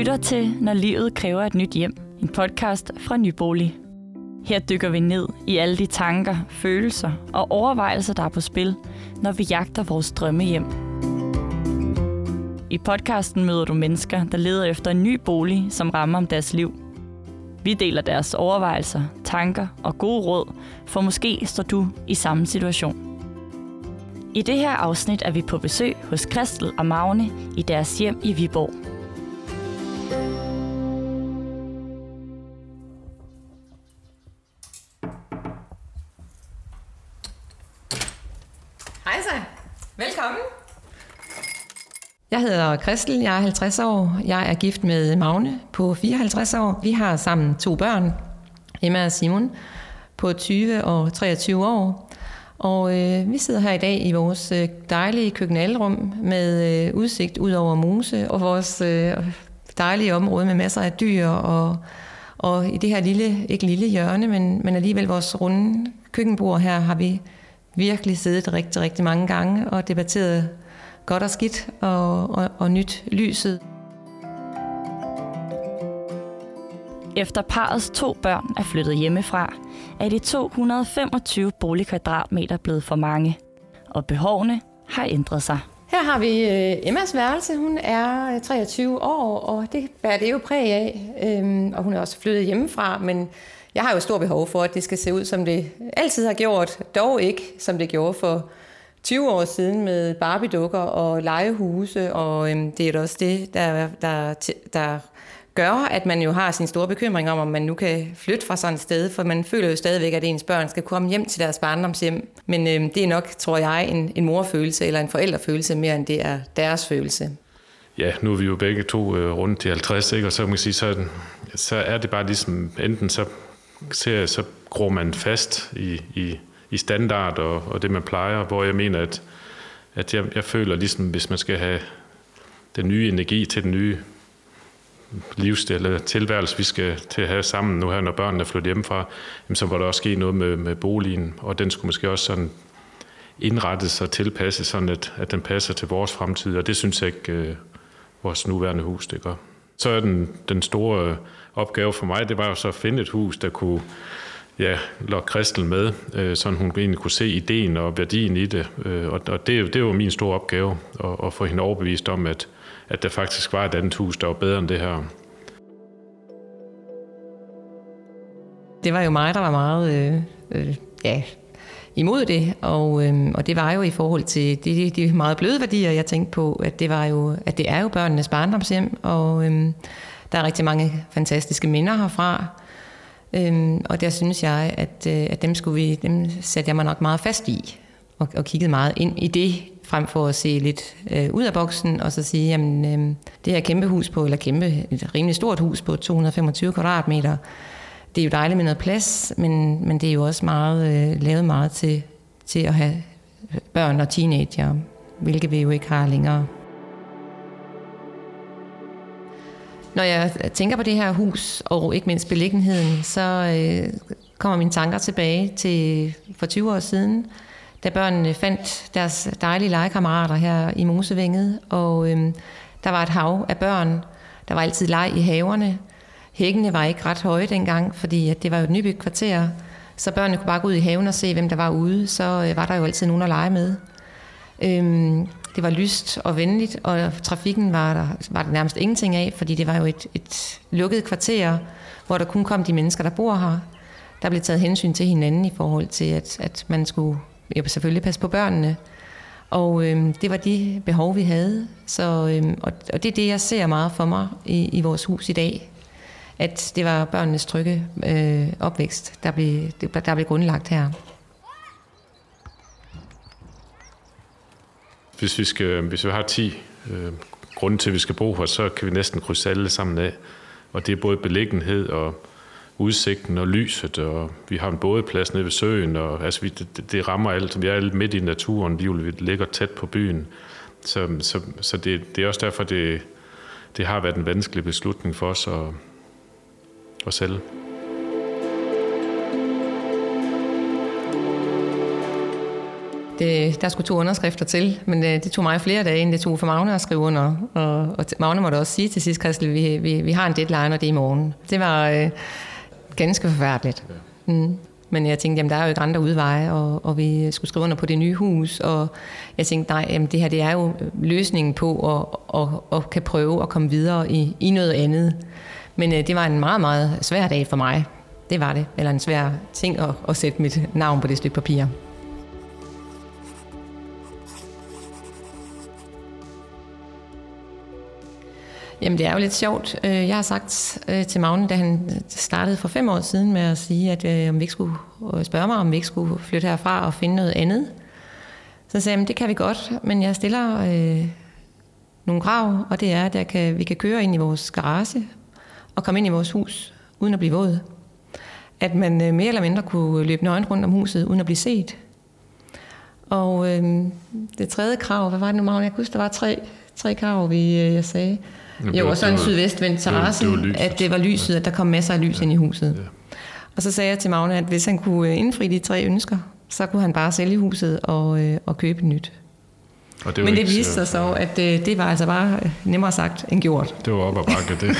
lytter til Når livet kræver et nyt hjem, en podcast fra Nybolig. Her dykker vi ned i alle de tanker, følelser og overvejelser, der er på spil, når vi jagter vores drømme hjem. I podcasten møder du mennesker, der leder efter en ny bolig, som rammer om deres liv. Vi deler deres overvejelser, tanker og gode råd, for måske står du i samme situation. I det her afsnit er vi på besøg hos Kristel og Magne i deres hjem i Viborg. Hej så. Velkommen. Jeg hedder Kristel, jeg er 50 år. Jeg er gift med Magne på 54 år. Vi har sammen to børn, Emma og Simon, på 20 og 23 år. Og øh, vi sidder her i dag i vores øh, dejlige køkkenalrum med øh, udsigt ud over Mose og vores øh, dejlige område med masser af dyr og, og i det her lille, ikke lille hjørne, men, men alligevel vores runde køkkenbord her har vi virkelig siddet rigtig, rigtig mange gange og debatteret godt og skidt og, og, og nyt lyset. Efter parets to børn er flyttet hjemmefra, er de 225 boligkvadratmeter blevet for mange, og behovene har ændret sig. Her har vi øh, Emmas værelse. Hun er øh, 23 år, og det bærer det jo præg af. Øhm, og hun er også flyttet hjemmefra, men jeg har jo stor behov for, at det skal se ud, som det altid har gjort. Dog ikke, som det gjorde for 20 år siden med Barbie-dukker og legehuse, og øhm, det er da også det, der, der, der gør, at man jo har sin store bekymring om, om man nu kan flytte fra sådan et sted, for man føler jo stadigvæk, at ens børn skal komme hjem til deres barndomshjem. Men øh, det er nok, tror jeg, en, en morfølelse eller en forældrefølelse, mere end det er deres følelse. Ja, nu er vi jo begge to øh, rundt til 50, ikke? og så, kan man sige, så, så er det bare ligesom, enten så, så, så gror man fast i, i, i standard og, og det, man plejer, hvor jeg mener, at, at jeg, jeg føler ligesom, hvis man skal have den nye energi til den nye livsstil eller tilværelse, vi skal til at have sammen nu her, når børnene er flyttet hjemmefra, jamen, så var der også ske noget med, med boligen, og den skulle måske også sådan indrettes og tilpasses, sådan at, at den passer til vores fremtid, og det synes jeg ikke, øh, vores nuværende hus det gør. Så er den, den store opgave for mig, det var jo så at finde et hus, der kunne ja, lokke Kristel med, øh, så hun egentlig kunne se ideen og værdien i det. Øh, og og det, det var min store opgave, at, at få hende overbevist om, at, at der faktisk var et andet hus, der var bedre end det her. Det var jo mig, der var meget øh, øh, ja, imod det, og, øh, og det var jo i forhold til de, de meget bløde værdier, jeg tænkte på, at det, var jo, at det er jo børnenes barndomshjem, og øh, der er rigtig mange fantastiske minder herfra, Øhm, og der synes jeg, at, øh, at dem, skulle vi, dem satte jeg mig nok meget fast i, og, og kiggede meget ind i det, frem for at se lidt øh, ud af boksen, og så sige, jamen øh, det her kæmpe hus på, eller kæmpe, et rimelig stort hus på 225 kvadratmeter, det er jo dejligt med noget plads, men, men det er jo også meget øh, lavet meget til, til at have børn og teenager, hvilket vi jo ikke har længere. Når jeg tænker på det her hus, og ikke mindst beliggenheden, så øh, kommer mine tanker tilbage til for 20 år siden, da børnene fandt deres dejlige legekammerater her i Mosevænget, og øhm, der var et hav af børn. Der var altid leg i haverne. Hækkene var ikke ret høje dengang, fordi at det var jo et nybygget kvarter, så børnene kunne bare gå ud i haven og se, hvem der var ude. Så øh, var der jo altid nogen at lege med. Øhm, det var lyst og venligt, og trafikken var der, var der nærmest ingenting af, fordi det var jo et, et lukket kvarter, hvor der kun kom de mennesker, der bor her. Der blev taget hensyn til hinanden i forhold til, at, at man skulle jeg selvfølgelig passe på børnene. Og øh, det var de behov, vi havde. Så, øh, og, og det er det, jeg ser meget for mig i, i vores hus i dag. At det var børnenes trygge øh, opvækst, der blev, der blev grundlagt her. Hvis vi, skal, hvis vi har 10 øh, grunde til, at vi skal bo her, så kan vi næsten krydse alle sammen af. Og det er både beliggenhed og udsigten og lyset, og vi har en bådeplads nede ved søen, og altså, vi, det, det rammer alt. Vi er alt midt i naturen, vi ligger tæt på byen. Så, så, så det, det er også derfor, det, det har været en vanskelig beslutning for os at, at sælge. det, der skulle to underskrifter til, men det, det tog mig flere dage, end det tog for Magne at skrive under. Og, og Magne måtte også sige til sidst, Christel, vi, vi, vi har en deadline, og det er i morgen. Det var øh, ganske forfærdeligt. Mm. Men jeg tænkte, jamen der er jo ikke andre udveje, og, og vi skulle skrive under på det nye hus, og jeg tænkte, nej, jamen det her det er jo løsningen på at, at, at kan prøve at komme videre i, i noget andet. Men øh, det var en meget, meget svær dag for mig. Det var det. Eller en svær ting at, at sætte mit navn på det stykke papir. Jamen, det er jo lidt sjovt. Øh, jeg har sagt øh, til Magne, da han startede for fem år siden med at sige, at øh, om vi ikke skulle spørge mig, om vi ikke skulle flytte herfra og finde noget andet. Så sagde jeg, det kan vi godt, men jeg stiller øh, nogle krav, og det er, at jeg kan, vi kan køre ind i vores garage og komme ind i vores hus, uden at blive våd. At man øh, mere eller mindre kunne løbe nøgen rundt om huset, uden at blive set. Og øh, det tredje krav, hvad var det nu, Magne? Jeg kan huske, der var tre, tre krav, vi, øh, jeg sagde. Jamen, jo, og så en sydvestvendt terrasse, det det at det var lyset, at der kom masser af lys ja. ind i huset. Ja. Og så sagde jeg til Magne, at hvis han kunne øh, indfri de tre ønsker, så kunne han bare sælge huset og, øh, og købe nyt. Og det Men det viste sig så, at øh, det var altså bare nemmere sagt end gjort. Det var op ad bakke, det.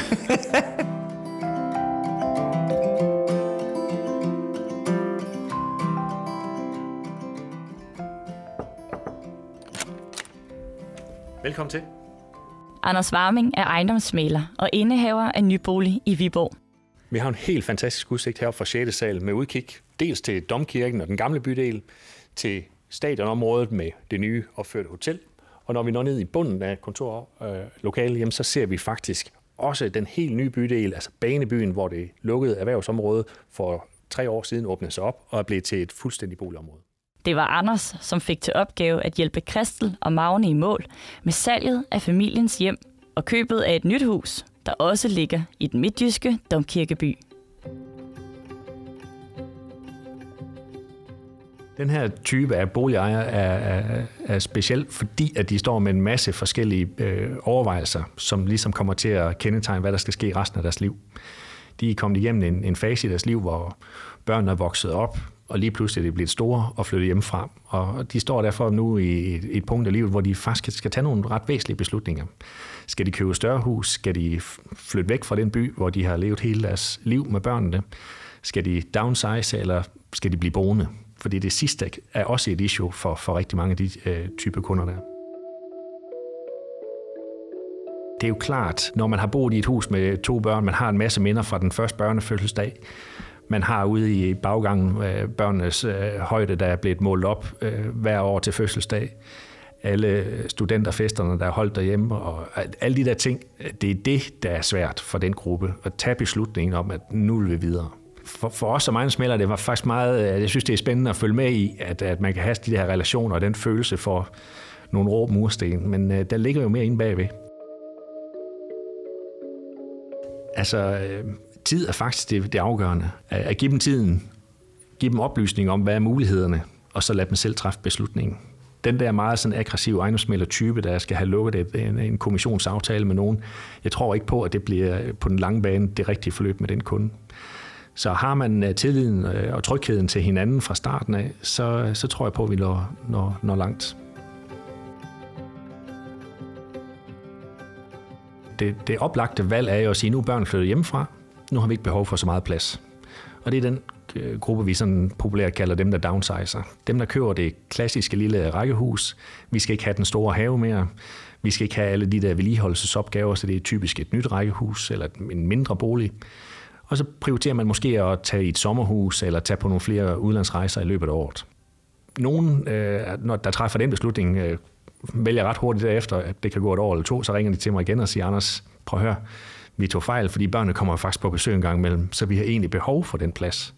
Velkommen til. Anders Warming er ejendomsmaler og indehaver af Nybolig i Viborg. Vi har en helt fantastisk udsigt her fra 6. sal med udkig dels til Domkirken og den gamle bydel, til stadionområdet med det nye opførte hotel. Og når vi når ned i bunden af kontorlokalet, øh, så ser vi faktisk også den helt nye bydel, altså Banebyen, hvor det lukkede erhvervsområde for tre år siden åbnede sig op og er blevet til et fuldstændig boligområde. Det var Anders, som fik til opgave at hjælpe Kristel og Magne i mål med salget af familiens hjem og købet af et nyt hus, der også ligger i den midtjyske Domkirkeby. Den her type af boligejere er, er, er speciel, fordi at de står med en masse forskellige øh, overvejelser, som ligesom kommer til at kendetegne, hvad der skal ske i resten af deres liv. De er kommet igennem en, en fase i deres liv, hvor børnene er vokset op, og lige pludselig er de blevet store og flyttet hjemmefra. Og de står derfor nu i et, et punkt i livet, hvor de faktisk skal tage nogle ret væsentlige beslutninger. Skal de købe større hus? Skal de flytte væk fra den by, hvor de har levet hele deres liv med børnene? Skal de downsize, eller skal de blive boende? Fordi det sidste er også et issue for, for rigtig mange af de øh, type kunder der. Det er jo klart, når man har boet i et hus med to børn, man har en masse minder fra den første børnefødselsdag, man har ude i baggangen øh, børnenes øh, højde, der er blevet målt op øh, hver år til fødselsdag. Alle studenterfesterne, der er holdt derhjemme, og alle de der ting, det er det, der er svært for den gruppe, at tage beslutningen om, at nu vil vi videre. For, for os som ejendomsmælder, det var faktisk meget, øh, jeg synes, det er spændende at følge med i, at, at man kan have de her relationer og den følelse for nogle rå mursten, men øh, der ligger jo mere inde bagved. Altså, øh, tid er faktisk det, det afgørende. At give dem tiden, give dem oplysning om, hvad er mulighederne, og så lade dem selv træffe beslutningen. Den der meget sådan aggressive ejendomsmælder-type, der skal have lukket et, en, en kommissionsaftale med nogen, jeg tror ikke på, at det bliver på den lange bane det rigtige forløb med den kunde. Så har man øh, tilliden øh, og trygheden til hinanden fra starten af, så, så tror jeg på, at vi når, når, når langt. Det, det oplagte valg er jo at sige, at nu er børn flyttet hjemmefra, nu har vi ikke behov for så meget plads. Og det er den øh, gruppe, vi sådan populært kalder dem, der downsizer. Dem, der køber det klassiske lille rækkehus. Vi skal ikke have den store have mere. Vi skal ikke have alle de der vedligeholdelsesopgaver, så det er typisk et nyt rækkehus eller en mindre bolig. Og så prioriterer man måske at tage i et sommerhus eller tage på nogle flere udlandsrejser i løbet af året. Nogen, øh, når der træffer den beslutning, øh, vælger ret hurtigt derefter, at det kan gå et år eller to, så ringer de til mig igen og siger, Anders, prøv at høre, vi tog fejl, fordi børnene kommer faktisk på besøg en gang imellem, så vi har egentlig behov for den plads.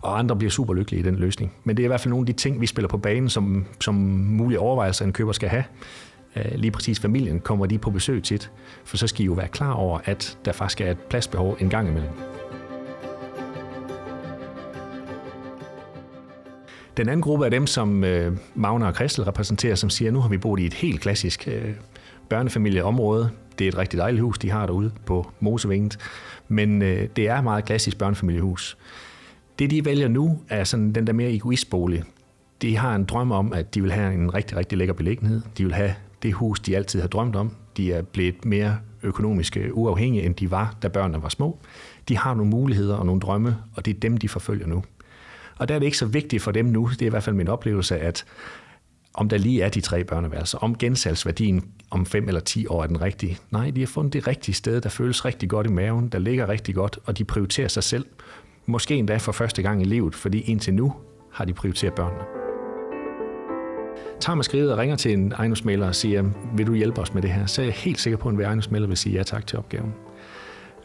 Og andre bliver super lykkelige i den løsning. Men det er i hvert fald nogle af de ting, vi spiller på banen, som, som mulige overvejelser, en køber skal have. Øh, lige præcis familien kommer de på besøg tit, for så skal I jo være klar over, at der faktisk er et pladsbehov en gang imellem. Den anden gruppe er dem, som øh, Magne og Kristel repræsenterer, som siger, at nu har vi boet i et helt klassisk øh, børnefamilieområde. Det er et rigtig dejligt hus, de har derude på Mosevinget. Men øh, det er et meget klassisk børnefamiliehus. Det, de vælger nu, er sådan den der mere egoistbolig. de har en drøm om, at de vil have en rigtig, rigtig lækker beliggenhed. De vil have det hus, de altid har drømt om. De er blevet mere økonomisk øh, uafhængige, end de var, da børnene var små. De har nogle muligheder og nogle drømme, og det er dem, de forfølger nu. Og der er det ikke så vigtigt for dem nu, det er i hvert fald min oplevelse, at om der lige er de tre børneværelser, om gensalgsværdien om fem eller ti år er den rigtige. Nej, de har fundet det rigtige sted, der føles rigtig godt i maven, der ligger rigtig godt, og de prioriterer sig selv. Måske endda for første gang i livet, fordi indtil nu har de prioriteret børnene. Tager man skrivet og ringer til en ejendomsmælder og siger, vil du hjælpe os med det her, så er jeg helt sikker på, at en ejendomsmælder vil sige ja tak til opgaven.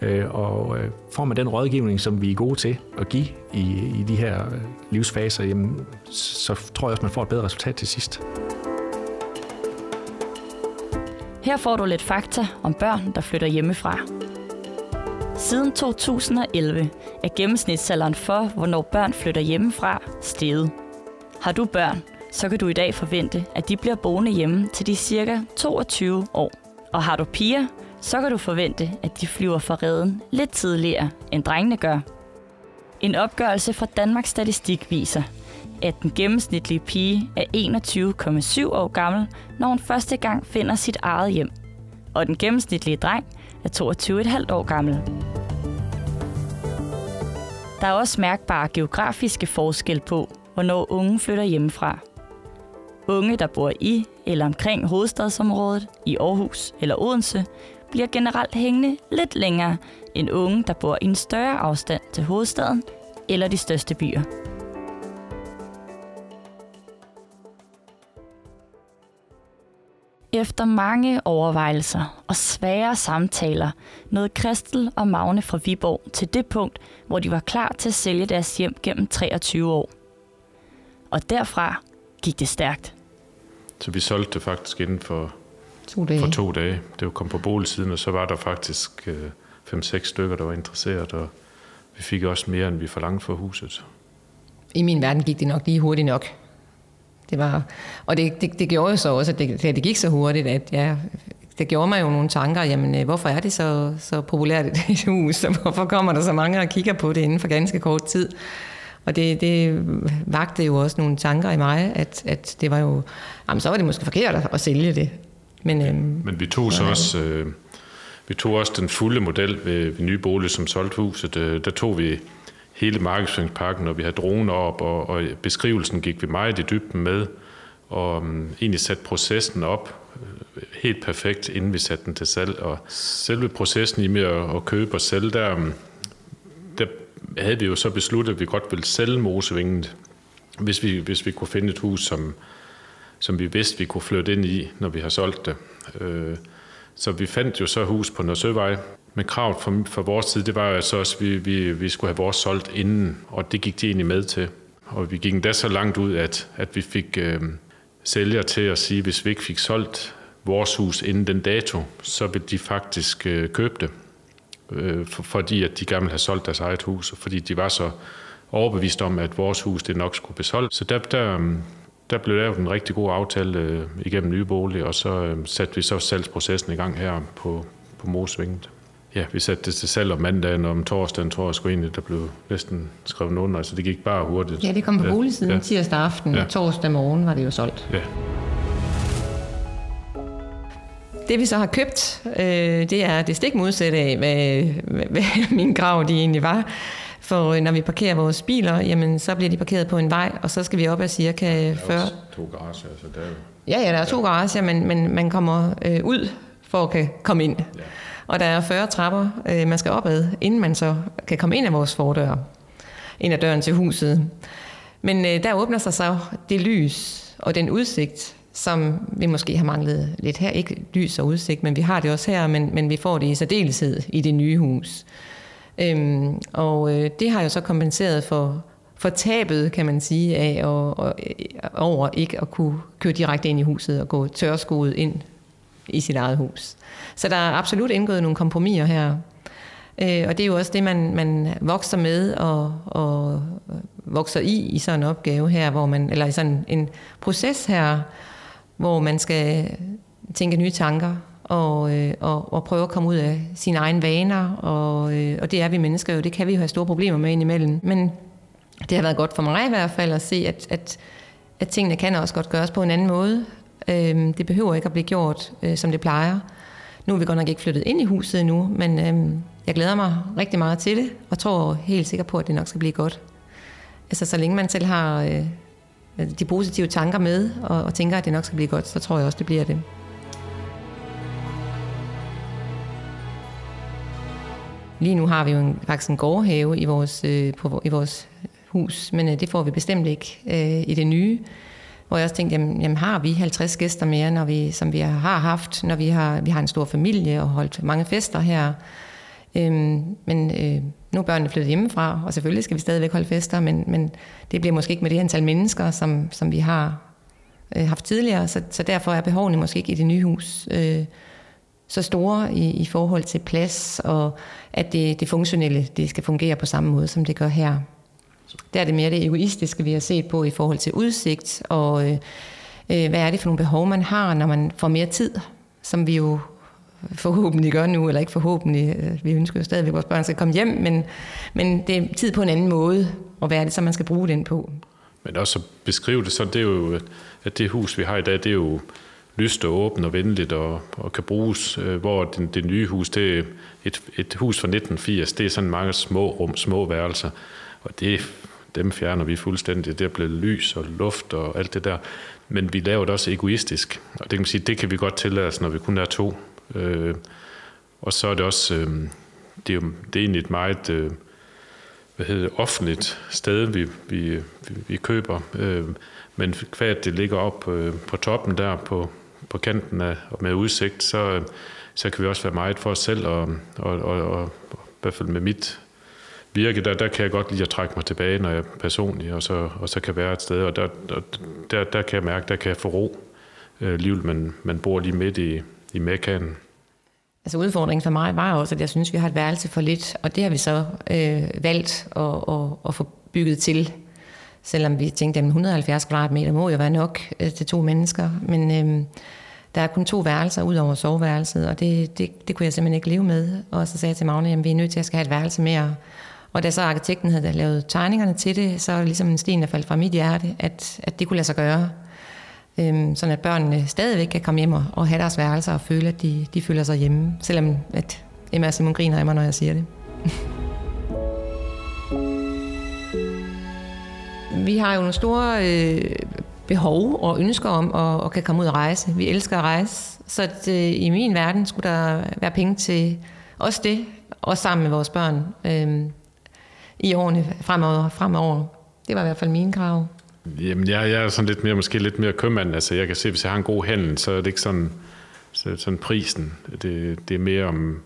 Øh, og øh, får man den rådgivning, som vi er gode til at give i, i de her øh, livsfaser, jamen, så tror jeg også, man får et bedre resultat til sidst. Her får du lidt fakta om børn, der flytter hjemmefra. Siden 2011 er gennemsnitsalderen for, hvornår børn flytter hjemmefra, steget. Har du børn, så kan du i dag forvente, at de bliver boende hjemme til de cirka 22 år. Og har du piger, så kan du forvente, at de flyver fra redden lidt tidligere, end drengene gør. En opgørelse fra Danmarks Statistik viser, at den gennemsnitlige pige er 21,7 år gammel, når hun første gang finder sit eget hjem. Og den gennemsnitlige dreng er 22,5 år gammel. Der er også mærkbare geografiske forskel på, hvornår unge flytter hjemmefra. Unge, der bor i eller omkring hovedstadsområdet, i Aarhus eller Odense, bliver generelt hængende lidt længere end unge, der bor i en større afstand til hovedstaden eller de største byer. Efter mange overvejelser og svære samtaler nåede Kristel og Magne fra Viborg til det punkt, hvor de var klar til at sælge deres hjem gennem 23 år. Og derfra gik det stærkt. Så vi solgte det faktisk inden for To dage. for to dage. Det var kom på boligsiden, og så var der faktisk øh, 5-6 stykker, der var interesseret, og vi fik også mere, end vi forlangte for huset. I min verden gik det nok lige hurtigt nok. Det var, og det, det, det gjorde jo så også, at det, det gik så hurtigt, at ja, det gjorde mig jo nogle tanker, jamen øh, hvorfor er det så, så populært et hus, og hvorfor kommer der så mange og kigger på det inden for ganske kort tid? Og det, det vagte jo også nogle tanker i mig, at, at det var jo, jamen så var det måske forkert at, sælge det. Men, øhm, Men vi tog så også, øh, vi tog også den fulde model ved, ved Nye Bolig, som solgte huset. Øh, der tog vi hele markedsføringspakken, når vi havde droner op, og, og beskrivelsen gik vi meget i dybden med, og um, egentlig satte processen op øh, helt perfekt, inden vi satte den til salg. Og selve processen i med at, at købe og sælge, der, um, der havde vi jo så besluttet, at vi godt ville sælge Mosevinget, hvis vi, hvis vi kunne finde et hus, som, som vi vidste, vi kunne flytte ind i, når vi har solgt det. Øh, så vi fandt jo så hus på Nørsøvej, men kravet for, for vores side, det var jo så også, at vi, vi, vi skulle have vores solgt inden, og det gik de egentlig med til. Og vi gik endda så langt ud, at, at vi fik øh, sælger til at sige, at hvis vi ikke fik solgt vores hus inden den dato, så ville de faktisk øh, købe det. Øh, for, fordi at de gerne ville have solgt deres eget hus, og fordi de var så overbevist om, at vores hus det nok skulle besolgt. Så der, der, der blev lavet en rigtig god aftale øh, igennem nye bolig, og så øh, satte vi så salgsprocessen i gang her på, på Mosvinget. Ja, vi satte det til salg om mandagen, og om torsdagen tror jeg sgu egentlig, der blev næsten skrevet under, så det gik bare hurtigt. ja, det kom på Ja, boligsiden ja. tirsdag aften, Ja. og torsdag morgen var det jo solgt. Ja. Det vi så har købt, øh, det er det stik modsatte af, hvad, hvad, hvad min grav de egentlig var. For øh, når vi parkerer vores biler, jamen, så bliver de parkeret på en vej, og så skal vi op ad cirka 40... to garager, så der er jo... Ja, ja, der er to garager, men, men man kommer øh, ud for at kan komme ind. Ja. Og der er 40 trapper, øh, man skal opad, inden man så kan komme ind af vores fordør. Ind ad døren til huset. Men øh, der åbner sig så det lys og den udsigt, som vi måske har manglet lidt her. Ikke lys og udsigt, men vi har det også her, men, men vi får det i særdeleshed i det nye hus. Øhm, og øh, det har jo så kompenseret for, for tabet, kan man sige, af og, og, øh, over ikke at kunne køre direkte ind i huset og gå tørskoet ind i sit eget hus. Så der er absolut indgået nogle kompromiser her. Øh, og det er jo også det, man, man vokser med og, og vokser i i sådan en opgave her, hvor man, eller i sådan en proces her, hvor man skal tænke nye tanker og, øh, og, og prøve at komme ud af sine egne vaner. Og, øh, og det er vi mennesker jo, det kan vi jo have store problemer med indimellem. Men det har været godt for mig i hvert fald at se, at, at at tingene kan også godt gøres på en anden måde. Øh, det behøver ikke at blive gjort, øh, som det plejer. Nu er vi godt nok ikke flyttet ind i huset endnu, men øh, jeg glæder mig rigtig meget til det, og tror helt sikkert på, at det nok skal blive godt. Altså, så længe man selv har øh, de positive tanker med, og, og tænker, at det nok skal blive godt, så tror jeg også, det bliver det. Lige nu har vi jo en, faktisk en gårdhave i vores, øh, på, i vores hus, men øh, det får vi bestemt ikke øh, i det nye. Hvor jeg også tænkte, jamen, jamen har vi 50 gæster mere, når vi, som vi har haft, når vi har, vi har en stor familie og holdt mange fester her. Øhm, men øh, nu er børnene flyttet hjemmefra, og selvfølgelig skal vi stadigvæk holde fester, men, men det bliver måske ikke med det antal mennesker, som, som vi har øh, haft tidligere, så, så derfor er behovene måske ikke i det nye hus øh, så store i, i forhold til plads, og at det, det funktionelle det skal fungere på samme måde, som det gør her. Der er det mere det egoistiske, vi har set på i forhold til udsigt, og øh, øh hvad er det for nogle behov, man har, når man får mere tid, som vi jo forhåbentlig gør nu, eller ikke forhåbentlig, øh, vi ønsker jo stadigvæk, at vores børn skal komme hjem, men, men det er tid på en anden måde, og hvad er det så, man skal bruge den på? Men også at beskrive det sådan, det er jo, at det hus, vi har i dag, det er jo lyst og åbent og venligt og, og kan bruges, øh, hvor det, det nye hus, det er et, et hus fra 1980, det er sådan mange små rum, små værelser, og det, dem fjerner vi fuldstændig. Det er blevet lys og luft og alt det der. Men vi laver det også egoistisk, og det kan man sige, det kan vi godt tillade os, når vi kun er to. Øh, og så er det også, øh, det, er jo, det er egentlig et meget øh, hvad hedder det, offentligt sted, vi, vi, vi, vi køber. Øh, men kvad det ligger op øh, på toppen der på, på kanten af, med udsigt, så, så kan vi også være meget for os selv, og, og, og, og i hvert fald med mit virke, der, der kan jeg godt lide at trække mig tilbage, når jeg er personlig, og så, og så kan være et sted, og der, der, der kan jeg mærke, der kan jeg få ro. Øh, livet, man, man bor lige midt i, i mekanen. Altså udfordringen for mig var også, at jeg synes, vi har et værelse for lidt, og det har vi så øh, valgt at, at, at få bygget til. Selvom vi tænkte, at 170 kvadratmeter må jo være nok øh, til to mennesker, men øh, der er kun to værelser ud over soveværelset, og det, det, det kunne jeg simpelthen ikke leve med. Og så sagde jeg til Magne, at vi er nødt til at skal have et værelse mere. Og da så arkitekten havde lavet tegningerne til det, så er det ligesom en sten, der faldt fra mit hjerte, at, at det kunne lade sig gøre øhm, sådan at børnene stadigvæk kan komme hjem og, og have deres værelser og føle, at de, de føler sig hjemme, selvom at Emma og Simon griner af mig, når jeg siger det. Vi har jo nogle store øh, behov og ønsker om at, at kan komme ud og rejse. Vi elsker at rejse, så at, øh, i min verden skulle der være penge til også det, også sammen med vores børn øh, i årene fremover, fremover. Det var i hvert fald mine krav. Jamen, jeg, jeg er sådan lidt mere, måske lidt mere købmand. Altså, jeg kan se, hvis jeg har en god handel, så er det ikke sådan, så sådan prisen. Det, det er mere om,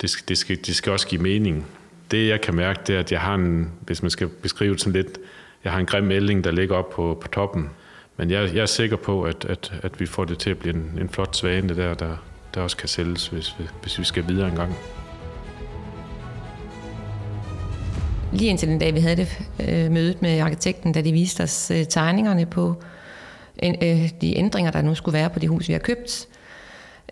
det skal, det, skal, det skal også give mening. Det, jeg kan mærke, det er, at jeg har en, hvis man skal beskrive det sådan lidt, jeg har en grim melding, der ligger op på, på toppen. Men jeg, jeg er sikker på, at, at, at vi får det til at blive en, en flot svane der, der, der også kan sælges, hvis, hvis vi skal videre en gang. lige indtil den dag, vi havde det øh, mødet med arkitekten, da de viste os øh, tegningerne på øh, de ændringer, der nu skulle være på det hus, vi har købt.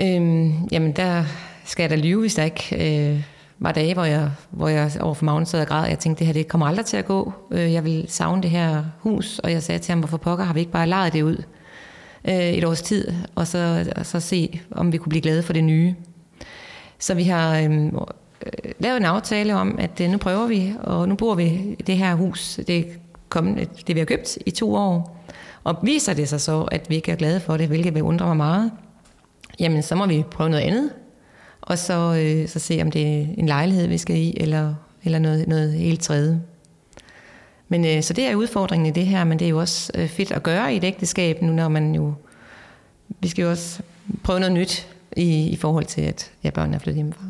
Øh, jamen, der skal jeg da lyve, hvis der ikke øh, var dage, hvor jeg, hvor jeg overfor Magnus sad og græd. Jeg tænkte, det her det kommer aldrig til at gå. Øh, jeg vil savne det her hus, og jeg sagde til ham, hvorfor pokker har vi ikke bare lejet det ud øh, et års tid, og så, og så se, om vi kunne blive glade for det nye. Så vi har øh, lavet en aftale om, at øh, nu prøver vi, og nu bor vi det her hus, det, kommende, det vi har købt i to år. Og viser det sig så, at vi ikke er glade for det, hvilket vil undre mig meget, jamen så må vi prøve noget andet, og så, øh, så se, om det er en lejlighed, vi skal i, eller, eller noget, noget helt tredje. Men øh, så det er udfordringen i det her, men det er jo også øh, fedt at gøre i et ægteskab, nu når man jo, vi skal jo også prøve noget nyt i, i forhold til, at ja, børnene er flyttet hjemmefra.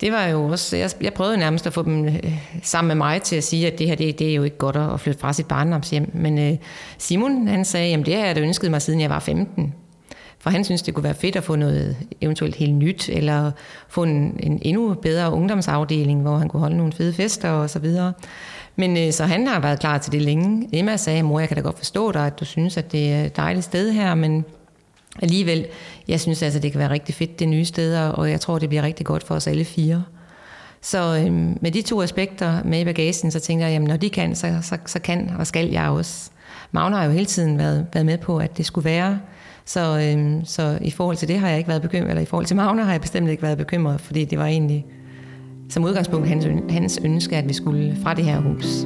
Det var jo også, jeg, jeg prøvede nærmest at få dem øh, sammen med mig til at sige, at det her, det, det er jo ikke godt at flytte fra sit barndomshjem. Men øh, Simon, han sagde, at det har jeg da ønsket mig, siden jeg var 15. For han synes, det kunne være fedt at få noget eventuelt helt nyt, eller få en, en endnu bedre ungdomsafdeling, hvor han kunne holde nogle fede fester og så videre. Men øh, så han har været klar til det længe. Emma sagde, mor, jeg kan da godt forstå dig, at du synes, at det er et dejligt sted her, men alligevel, jeg synes altså, det kan være rigtig fedt, det nye sted, og jeg tror, det bliver rigtig godt for os alle fire. Så øhm, med de to aspekter med i bagagen, så tænker jeg, jamen når de kan, så, så, så kan og skal jeg også. Magne har jo hele tiden været, været med på, at det skulle være. Så, øhm, så i forhold til det har jeg ikke været bekymret, eller i forhold til Magne har jeg bestemt ikke været bekymret, fordi det var egentlig som udgangspunkt hans, hans ønske, at vi skulle fra det her hus.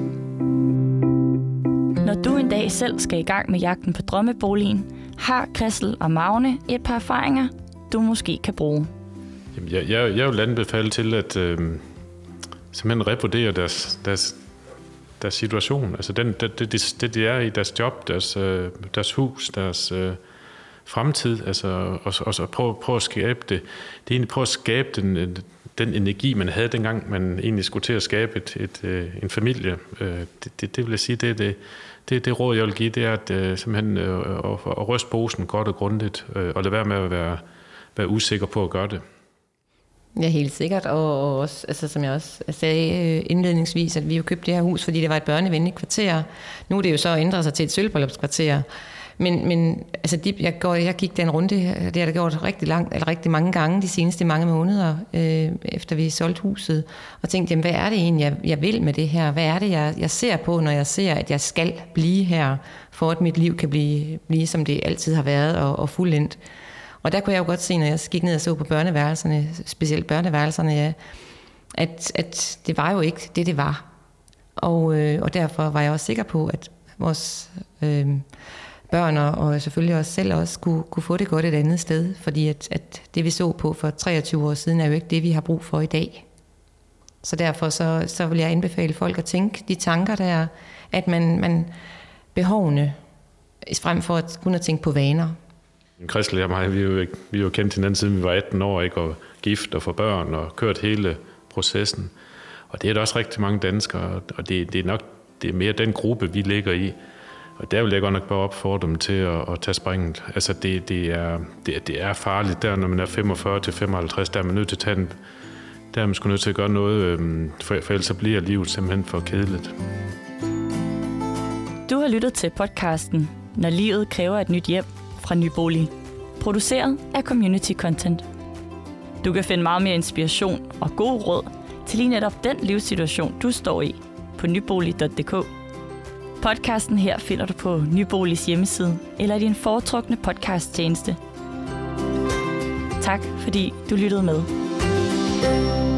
Når du en dag selv skal i gang med jagten på drømmeboligen, har Christel og Magne et par erfaringer, du måske kan bruge. Jamen, jeg, jeg, jeg vil anbefale til at øh, simpelthen revurdere deres, deres, deres situation. Altså den, det, det, det, de er i deres job, deres, øh, deres hus, deres øh, fremtid. Altså, og, og, og prøve, prøve at skabe det. Det er egentlig prøve at skabe den, den energi, man havde dengang, man egentlig skulle til at skabe et, et, øh, en familie. Øh, det, det, det vil jeg sige, det er det, det, det råd, jeg vil give, det er at, øh, simpelthen øh, at, at ryste posen godt og grundigt, øh, og lade være med at være, være usikker på at gøre det. Ja, helt sikkert, og også, altså, som jeg også sagde øh, indledningsvis, at vi jo købte det her hus, fordi det var et børnevenligt kvarter. Nu er det jo så ændret sig til et sølvbryllupskvarter. Men, men altså, de, jeg, går, jeg gik den runde, det har jeg gjort rigtig, langt, eller rigtig mange gange de seneste mange måneder, øh, efter vi solgte huset, og tænkte, jamen, hvad er det egentlig, jeg, jeg vil med det her? Hvad er det, jeg, jeg ser på, når jeg ser, at jeg skal blive her, for at mit liv kan blive, blive som det altid har været, og, og fuldendt? Og der kunne jeg jo godt se, når jeg gik ned og så på børneværelserne, specielt børneværelserne, ja, at, at det var jo ikke det, det var. Og, øh, og derfor var jeg også sikker på, at vores øh, børn og selvfølgelig også selv også kunne, kunne få det godt et andet sted, fordi at, at det vi så på for 23 år siden er jo ikke det, vi har brug for i dag. Så derfor så, så vil jeg anbefale folk at tænke de tanker der, at man, man behovene, frem for at kun at tænke på vaner. Christel og mig, vi er jo, vi er jo kendt hinanden siden vi var 18 år, ikke? og gift og for børn, og kørt hele processen. Og det er der også rigtig mange danskere, og det, det er nok det er mere den gruppe, vi ligger i, og der vil jeg godt nok bare opfordre dem til at, at tage springet. Altså det, det, er, det, det er farligt der, når man er 45 til 55, der er man nødt til at tage den, der er man sgu nødt til at gøre noget, øhm, for, for ellers så bliver livet simpelthen for kedeligt. Du har lyttet til podcasten Når livet kræver et nyt hjem fra Nybolig, produceret af Community Content. Du kan finde meget mere inspiration og god råd til lige netop den livssituation, du står i på nybolig.dk. Podcasten her finder du på Nyboligs hjemmeside eller i din foretrukne podcasttjeneste. Tak fordi du lyttede med. thank you